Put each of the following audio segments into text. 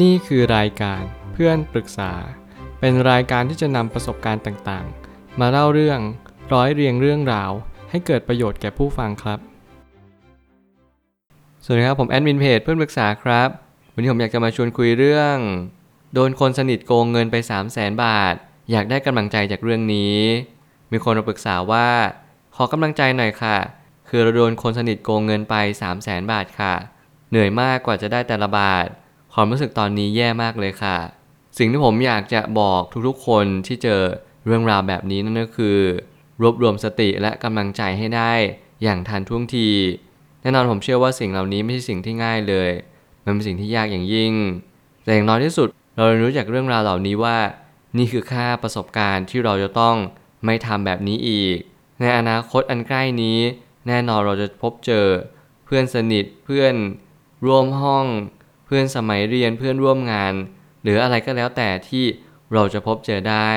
นี่คือรายการเพื่อนปรึกษา เป็นรายการที่จะนำประสบการณ์ต่างๆ มาเล่าเรื่องร้อยเรียงเรื่องราว ให้เกิดประโยชน์แก่ผู้ฟังครับ สวัสดีครับผมแอดมินเพจเพื่อนปรึกษาครับ วันนี้ผมอยากจะมาชวนคุยเรื่อง โดนคนสนิทโกงเงินไป 3 0 0แสนบาท อยากได้กำลังใจจากเรื่องนี้ มีคนมาปรึกษาว่า ขอกำลังใจหน่อยค่ะ คือเราโดนคนสนิทโกงเงินไป 3 0 0แสนบาทค่ะ เหนื่อยมากกว่าจะได้แต่ละบาท ความรู้สึกตอนนี้แย่มากเลยค่ะ สิ่งที่ผมอยากจะบอกทุกๆคนที่เจอเรื่องราวแบบนี้นั่นก็คือ รวบรวมสติและกำลังใจให้ได้อย่างทันท่วงที แน่นอนผมเชื่อว่าสิ่งเหล่านี้ไม่ใช่สิ่งที่ง่ายเลย มันเป็นสิ่งที่ยากอย่างยิ่ง แต่อย่างน้อยที่สุดเราเรียนรู้จากเรื่องราวเหล่านี้ว่า นี่คือค่าประสบการณ์ที่เราจะต้องไม่ทำแบบนี้อีก ในอนาคตอันใกล้นี้ แน่นอนเราจะพบเจอ เพื่อนสนิทเพื่อนร่วมห้อง พื่อนสมัยเรียนเพื่อนร่วมงาน หรืออะไรก็แล้วแต่ที่เราจะพบเจอได้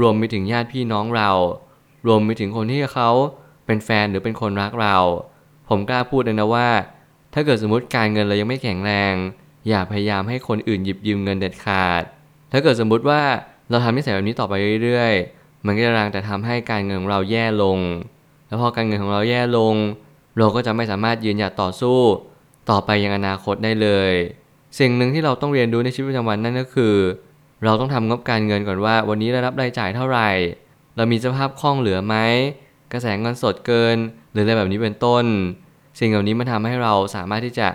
รวมไปถึงญาติพี่น้องเรา รวมไปถึงคนที่เขาเป็นแฟนหรือเป็นคนรักเรา ผมกล้าพูดเลยนะว่า ถ้าเกิดสมมติการเงินเรายังไม่แข็งแรง อย่าพยายามให้คนอื่นหยิบยืมเงินเด็ดขาด ถ้าเกิดสมมุติว่าเราทำนิสัยแบบนี้ต่อไปเรื่อยๆ มันก็จะรังแต่ทำให้การเงินของเราแย่ลง แล้วพอการเงินของเราแย่ลง เราก็จะไม่สามารถยืนหยัดต่อสู้ ต่อไปยังอนาคตได้เลย สิ่งหนึ่งที่เราต้องเรียนรู้ในชีวิตประจำวันนั่นก็คือ เราต้องทำงบการเงินก่อนว่า วันนี้ได้รับรายจ่ายเท่าไหร่ เรามีสภาพคล่องเหลือไหมกระแสเงินสดเกิน หรืออะไรแบบนี้เป็นต้น สิ่งเหล่านี้มันทำให้เราสามารถที่จะ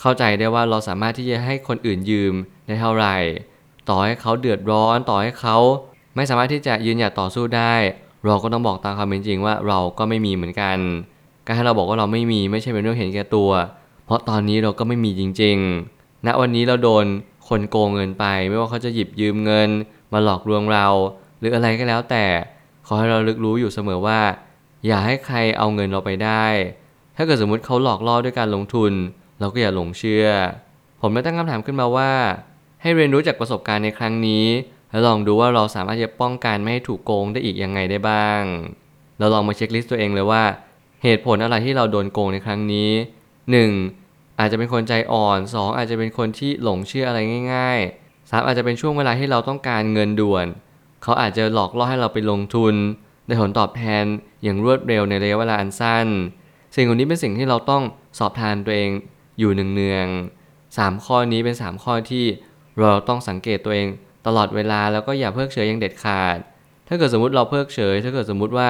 เข้าใจได้ว่าเราสามารถที่จะให้คนอื่นยืมได้เท่าไหร่ ต่อให้เขาเดือดร้อนต่อให้เขาไม่สามารถที่จะยืนหยัดต่อสู้ได้ เราก็ต้องบอกตามความเป็นจริงว่าเราก็ไม่มีเหมือนกัน การให้เราบอกว่าเราไม่มีไม่ใช่เป็นเรื่องเห็นแก่ตัว เพราะตอนนี้เราก็ไม่มีจริง ๆ ณวันนี้เราโดนคนโกงเงินไป ไม่ว่าเขาจะหยิบยืมเงิน มาหลอกลวงเรา หรืออะไรก็แล้วแต่ ขอให้เราลึกรู้อยู่เสมอว่า อย่าให้ใครเอาเงินเราไปได้ ถ้าเกิดสมมุติเขาหลอกล่อด้วยการลงทุน เราก็อย่าหลงเชื่อ ผมได้ตั้งคำถามขึ้นมาว่า ให้เรียนรู้จากประสบการณ์ในครั้งนี้ แล้วลองดูว่าเราสามารถจะป้องกันไม่ให้ถูกโกงได้อีกยังไงได้บ้าง เราลองมาเช็คลิสต์ตัวเองเลยว่า เหตุผลอะไรที่เราโดนโกงในครั้งนี้ 1. อาจจะเป็นคนใจอ่อน 2. อาจจะเป็นคนที่หลงเชื่ออะไรง่ายๆ 3. อาจจะเป็นช่วงเวลาที่เราต้องการเงินด่วน เขาอาจจะหลอกล่อให้เราไปลงทุนได้ผลตอบแทนอย่างรวดเร็วในระยะเวลาอันสั้น สิ่งเหล่านี้เป็นสิ่งที่เราต้องสอบทานตัวเองอยู่เนืองๆสามข้อนี้เป็น 3 ข้อที่เราต้องสังเกตตัวเองตลอดเวลาแล้วก็อย่าเพิกเฉยอย่างเด็ดขาด ถ้าเกิดสมมติเราเพิกเฉย ถ้าเกิดสมมติว่า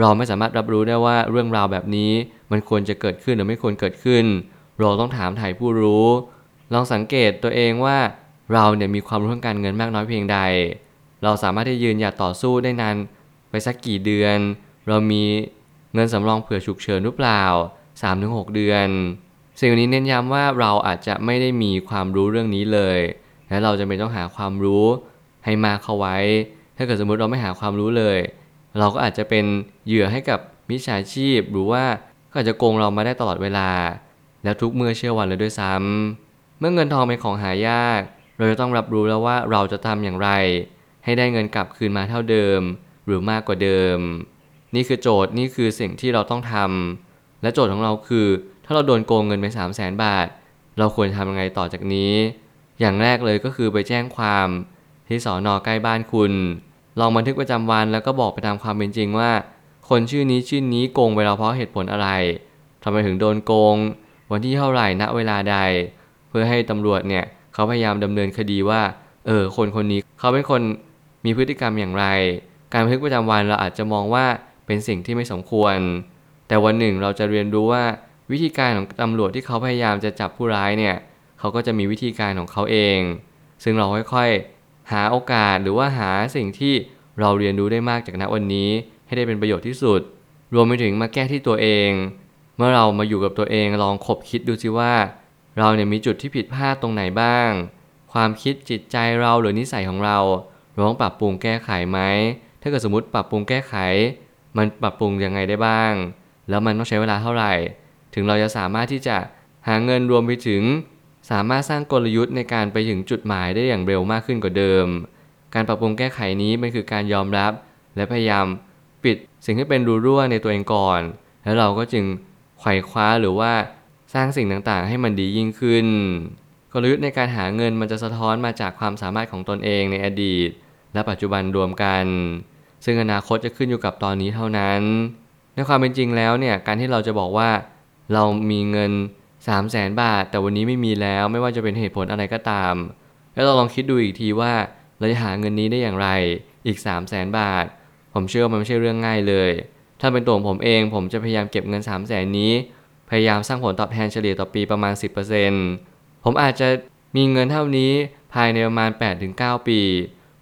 เราไม่สามารถรับรู้ได้ว่าเรื่องราวแบบนี้มันควรจะเกิดขึ้นหรือไม่ควรเกิดขึ้น เราต้องถามถ่ายผู้รู้ ลองสังเกตตัวเองว่าเราเนี่ยมีความรู้ทางการเงินมากน้อยเพียงใด เราสามารถที่ยืนหยัดต่อสู้ได้นานไปสักกี่เดือน เรามีเงินสำรองเผื่อฉุกเฉินหรือเปล่า 3-6 เดือน สิ่งนี้เน้นย้ำว่าเราอาจจะไม่ได้มีความรู้เรื่องนี้เลย และเราจะเป็นต้องหาความรู้ให้มาเข้าไว้ ถ้าเกิดสมมติเราไม่หาความรู้เลย เราก็อาจจะเป็นเหยื่อให้กับมิจฉาชีพ หรือว่าก็อาจจะโกงเรามาได้ตลอดเวลา แล้วทุกเมื่อเชื่อวันเลยด้วยซ้ำเมื่อเงินทองเป็นของหายาก เราจะต้องรับรู้แล้วว่าเราจะทำอย่างไร ให้ได้เงินกลับคืนมาเท่าเดิม หรือมากกว่าเดิม นี่คือโจทย์นี่คือสิ่งที่เราต้องทำและโจทย์ของเราคือ ถ้าเราโดนโกงเงินไป3 0 0แสนบาท เราควรทำยังไงต่อจากนี้ อย่างแรกเลยก็คือไปแจ้งความที่สอนอใกล้บ้านคุณ ลองบันทึกประจำวันแล้วก็บอกไปตามความเป็นจริงว่า คนชื่อนี้ชื่อนี้โกงไปเราเพราะเหตุผลอะไรทำไมถึงโดนโกง วันที่เท่าไหร่ณเวลาใด เพื่อให้ตำรวจเนี่ยเขาพยายามดำเนินคดีว่าเออคนคนนี้เขาเป็นคนมีพฤติกรรมอย่างไร การบันทึกประจำวันเราอาจจะมองว่าเป็นสิ่งที่ไม่สมควร แต่วันหนึ่งเราจะเรียนรู้ว่าวิธีการของตำรวจที่เขาพยายามจะจับผู้ร้ายเนี่ยเขาก็จะมีวิธีการของเขาเอง ซึ่งเราค่อยๆ หาโอกาสหรือว่าหาสิ่งที่เราเรียนรู้ได้มากจากณวันนี้ให้ได้เป็นประโยชน์ที่สุด รวมไปถึงมาแก้ที่ตัวเอง เมื่อเรามาอยู่กับตัวเองลองคบคิดดูสิว่า เราเนี่ยมีจุดที่ผิดพลาดตรงไหนบ้าง ความคิดจิตใจเราหรือนิสัยของเราเราต้องปรับปรุงแก้ไขไหม ถ้าเกิดสมมติปรับปรุงแก้ไข มันปรับปรุงยังไงได้บ้าง แล้วมันต้องใช้เวลาเท่าไหร่ ถึงเราจะสามารถที่จะหาเงินรวมไปถึง สามารถสร้างกลยุทธ์ในการไปถึงจุดหมายได้อย่างเร็วมากขึ้นกว่าเดิม การปรับปรุงแก้ไขนี้มันคือการยอมรับ และพยายามปิดสิ่งที่เป็นรูรั่วในตัวเองก่อน แล้วเราก็จึง ไขว่คว้าหรือว่าสร้างสิ่งต่างๆ ให้มันดียิ่งขึ้น กลยุทธ์ในการหาเงินมันจะสะท้อนมาจากความสามารถของตนเองในอดีต และปัจจุบันรวมกัน ซึ่งอนาคตจะขึ้นอยู่กับตอนนี้เท่านั้น ในความเป็นจริงแล้วเนี่ยการที่เราจะบอกว่า เรามีเงิน 3 0 0แสนบาท แต่วันนี้ไม่มีแล้วไม่ว่าจะเป็นเหตุผลอะไรก็ตาม แล้วเราลองคิดดูอีกทีว่าเราจะหาเงินนี้ได้อย่างไรอีก 3 0 0แสนบาท ผมเชื่อมันไม่ใช่เรื่องง่ายเลย ถ้าเป็นตัวผมเองผมจะพยายามเก็บเงิน3 0 0แสนนี้ พยายามสร้างผลตอบแทนเฉลี่ยต่อปีประมาณ 10%ผมอาจจะมีเงินเท่านี้ภายในประมาณ 8-9 ปี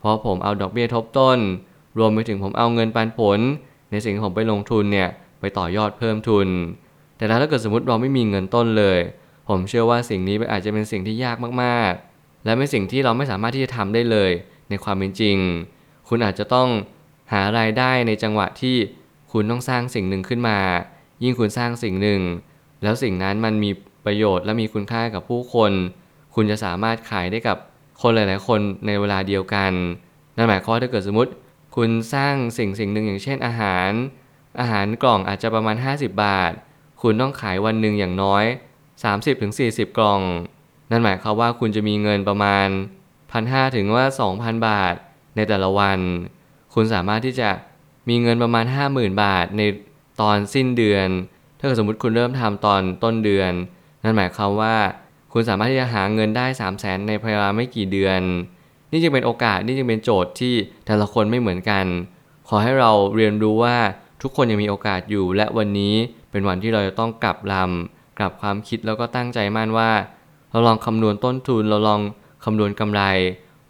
เพราะผมเอาดอกเบี้ยทบต้น รวมไปถึงผมเอาเงินปันผล ในสิ่งที่ผมไปลงทุนเนี่ยไปต่อยอดเพิ่มทุน แต่ถ้าเกิดสมมติเราไม่มีเงินต้นเลย ผมเชื่อว่าสิ่งนี้อาจจะเป็นสิ่งที่ยากมากๆ และเป็นสิ่งที่เราไม่สามารถที่จะทำได้เลยในความเป็นจริง คุณอาจจะต้องหารายได้ในจังหวะที่ คุณต้องสร้างสิ่งหนึ่งขึ้นมา ยิ่งคุณสร้างสิ่งหนึ่ง แล้วสิ่งนั้นมันมีประโยชน์และมีคุณค่ากับผู้คน คุณจะสามารถขายได้กับคนหลาย ๆ คนในเวลาเดียวกัน นั่นหมายความว่าถ้าเกิดสมมติ คุณสร้างสิ่งสิ่งหนึ่งอย่างเช่นอาหาร อาหารกล่องอาจจะประมาณ 50 บาท คุณต้องขายวันหนึ่งอย่างน้อย 30-40 กล่อง นั่นหมายความว่าคุณจะมีเงินประมาณ 1,500 ถึงว่า 2,000 บาทในแต่ละวัน คุณสามารถที่จะ มีเงินประมาณ 50,000 บาทในตอนสิ้นเดือน ถ้าเกิดสมมติคุณเริ่มทำตอนต้นเดือน นั่นหมายความว่า คุณสามารถที่จะหาเงินได้ 3 0 0แสนในเวลาไม่กี่เดือน นี่จึงเป็นโอกาสนี่จึงเป็นโจทย์ที่แต่ละคนไม่เหมือนกัน ขอให้เราเรียนรู้ว่าทุกคนยังมีโอกาสอยู่ และวันนี้เป็นวันที่เราจะต้องกลับลำกลับความคิดแล้วก็ตั้งใจมั่นว่า เราลองคำนวณต้นทุนเราลองคำนวณกำไร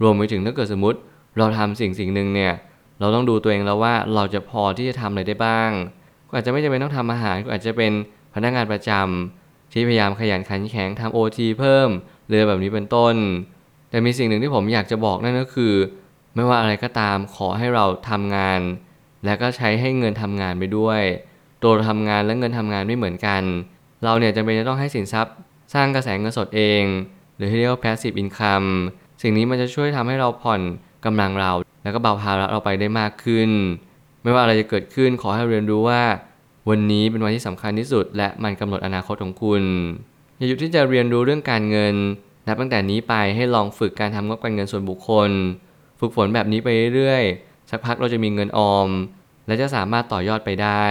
รวมไปถึงถ้าเกิดสมมติ เราทำสิ่งสิ่งหนึ่งเนี่ย เราต้องดูตัวเองแล้วว่าเราจะพอที่จะทำอะไรได้บ้าง ก็อาจจะไม่จำเป็นต้องทำอาหารก็อาจจะเป็นพนักงานประจำที่พยายามขยันขันแข็งทำโอทีเพิ่มเรือแบบนี้เป็นต้น แต่มีสิ่งหนึ่งที่ผมอยากจะบอกนั่นก็คือ ไม่ว่าอะไรก็ตามขอให้เราทำงาน และก็ใช้ให้เงินทำงานไปด้วย ตัวเราทำงานและเงินทำงานไม่เหมือนกัน เราเนี่ยจำเป็นจะต้องให้สินทรัพย์ สร้างกระแสเงินสดเอง หรือที่เรียกว่า passive income สิ่งนี้มันจะช่วยทำให้เราผ่อนกำลังเรา แล้วก็เบาภาระเราไปได้มากขึ้น ไม่ว่าอะไรจะเกิดขึ้นขอให้เรียนรู้ว่า วันนี้เป็นวันที่สำคัญที่สุด และมันกำหนดอนาคตของคุณอย่าหยุดที่จะเรียนรู้เรื่องการเงินนับตั้งแต่นี้ไปให้ลองฝึกการทำงบการเงินส่วนบุคคล ฝึกฝนแบบนี้ไปเรื่อยๆสักพักเราจะมีเงินออม และจะสามารถต่อยอดไปได้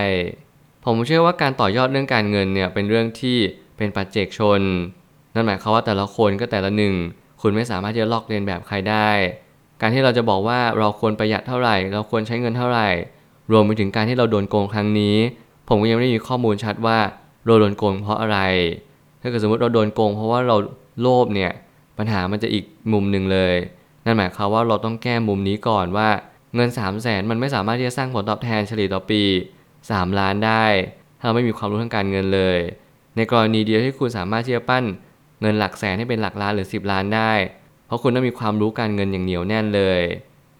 ผมเชื่อว่าการต่อยอดเรื่องการเงินเนี่ยเป็นเรื่องที่เป็นปัจเจกชน นั่นหมายความว่าแต่ละคนก็แต่ละหนึ่ง คุณไม่สามารถจะลอกเลียนแบบใครได้ การที่เราจะบอกว่าเราควรประหยัดเท่าไหร่ เราควรใช้เงินเท่าไหร่ รวมไปถึงการที่เราโดนโกงครั้งนี้ ผมก็ยังไม่ได้มีข้อมูลชัดว่าเราโดนโกงเพราะอะไร ถ้าเกิดสมมติเราโดนโกงเพราะว่าเราโลภเนี่ย ปัญหามันจะอีกมุมหนึ่งเลย นั่นหมายความว่าเราต้องแก้มุมนี้ก่อนว่าเงิน 3 0 0แสนมันไม่สามารถที่จะสร้างผลตอบแทนเฉลี่ยต่อปี 3 ล้านได้ ถ้าเราไม่มีความรู้ทางการเงินเลย ในกรณีเดียวที่คุณสามารถที่จะปั้นเงินหลักแสนให้เป็นหลักล้านหรือ 10 ล้านได้ เพราะคุณต้องมีความรู้การเงินอย่างเหนียวแน่นเลย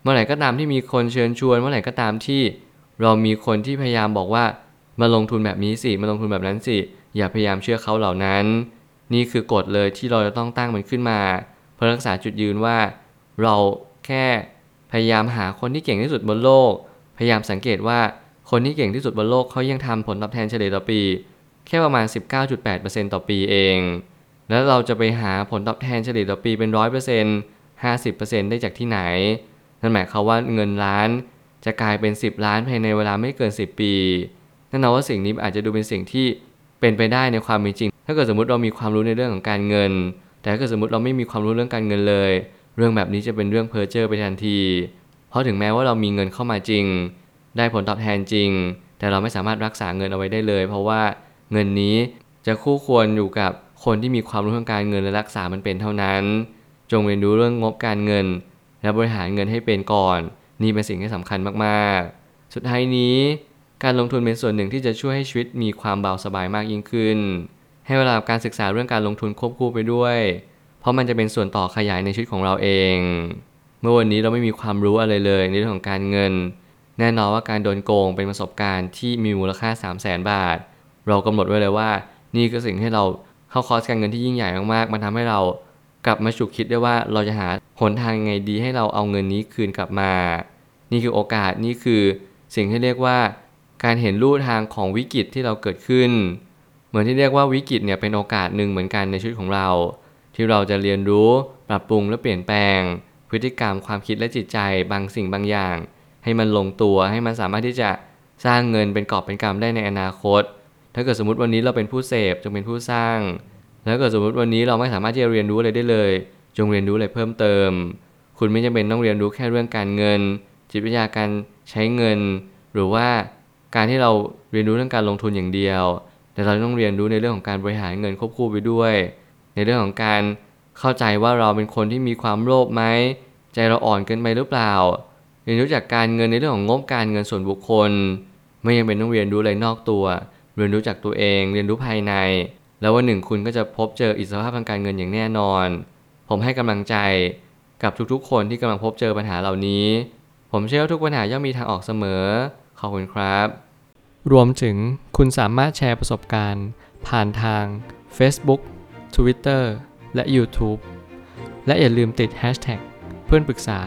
เมื่อไหร่ก็ตามที่มีคนเชิญชวน เมื่อไหร่ก็ตามที่เรามีคนที่พยายามบอกว่ามาลงทุนแบบนี้สิมาลงทุนแบบนั้นสิ อย่าพยายามเชื่อเขาเหล่านั้น นี่คือกฎเลยที่เราจะต้องตั้งมันขึ้นมา เพื่อรักษาจุดยืนว่า เราแค่พยายามหาคนที่เก่งที่สุดบนโลก พยายามสังเกตว่าคนที่เก่งที่สุดบนโลกเขายังทำผลตอบแทนเฉลี่ยต่อปี แค่ประมาณ 19.8%ต่อปีเอง แล้วเราจะไปหาผลตอบแทนเฉลี่ยต่อปีเป็น100% 50%ได้จากที่ไหน นั่นหมายความว่าเงินล้านจะกลายเป็น 10 ล้านภายในเวลาไม่เกิน 10 ปี นั่นแปลว่าสิ่งนี้อาจจะดูเป็นสิ่งที่เป็นไปได้ในความเป็นจริง ถ้าเกิดสมมติเรามีความรู้ในเรื่องของการเงิน แต่ถ้าเกิดสมมติเราไม่มีความรู้เรื่องการเงินเลย เรื่องแบบนี้จะเป็นเรื่องเพ้อเจ้อไปทันที เพราะถึงแม้ว่าเรามีเงินเข้ามาจริง ได้ผลตอบแทนจริง แต่เราไม่สามารถรักษาเงินเอาไว้ได้เลย เพราะว่าเงินนี้จะคู่ควรอยู่กับ คนที่มีความรู้ทางการเงินและรักษามันเป็นเท่านั้น จงเรียนรู้เรื่องงบการเงิน และบริหารเงินให้เป็นก่อน นี่เป็นสิ่งที่สำคัญมากๆ สุดท้ายนี้ การลงทุนเป็นส่วนหนึ่งที่จะช่วยให้ชีวิตมีความเบาสบายมากยิ่งขึ้น ให้เวลาการศึกษาเรื่องการลงทุนควบคู่ไปด้วย เพราะมันจะเป็นส่วนต่อขยายในชีวิตของเราเอง เมื่อวันนี้เราไม่มีความรู้อะไรเลยในเรื่องของการเงิน แน่นอนว่าการโดนโกงเป็นประสบการณ์ที่มีมูลค่า 3 0 0แสนบาท เรากำหนดไว้เลยว่า นี่คือสิ่งที่เรา เข้าคอร์สการเงินที่ยิ่งใหญ่มากๆ มันทำให้เรากลับมาฉุกคิดได้ว่าเราจะหาหนทางยังไงดีให้เราเอาเงินนี้คืนกลับมา นี่คือโอกาสนี่คือสิ่งที่เรียกว่า การเห็นรูทางของวิกฤตที่เราเกิดขึ้น เหมือนที่เรียกว่าวิกฤตเนี่ยเป็นโอกาสหนึ่งเหมือนกันในชีวิตของเราทที่เราจะเรียนรู้ปรับปรุงและเปลี่ยนแปลง พฤติกรรมความคิดและจิตใจบางสิ่งบางอย่าง ให้มันลงตัวให้มันสามารถที่จะสร้างเงินเป็นกอบเป็นกำได้ในอนาคต ถ้าเกิดสมมติวันนี้เราเป็นผู้เสพจงเป็นผู้สร้างแล้วเกิดสมมติวันนี้เราไม่สามารถที่จะเรียนรู้อะไรได้เลย จงเรียนรู้อะไรเพิ่มเติม คุณไม่จำเป็นต้องเรียนรู้แค่เรื่องการเงิน จิตวิทยาการใช้เงิน หรือว่าการที่เราเรียนรู้เรื่องการลงทุนอย่างเดียว แต่เราต้องเรียนรู้ในเรื่องของการบริหารเงินควบคู่ไปด้วย ในเรื่องของการเข้าใจว่าเราเป็นคนที่มีความโลภไหมใจเราอ่อนเกินไปหรือเปล่า เรียนรู้จากการเงินในเรื่องของงบการเงินส่วนบุคคล ไม่ยังเป็นต้องเรียนรู้อะไรนอกตัว เรียนรู้จากตัวเอง เรียนรู้ภายใน แล้ววันหนึ่งคุณก็จะพบเจออิสรภาพทางการเงินอย่างแน่นอน ผมให้กำลังใจกับทุกๆ คนที่กำลังพบเจอปัญหาเหล่านี้ ผมเชื่อว่าทุกปัญหาย่อมมีทางออกเสมอ ขอบคุณครับ รวมถึงคุณสามารถแชร์ประสบการณ์ ผ่านทาง Facebook Twitter และ YouTube และอย่าลืมติด Hashtag เพื่อนปรึกษา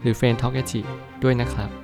หรือ f r ร e n d t a l k ด้วยนะครับ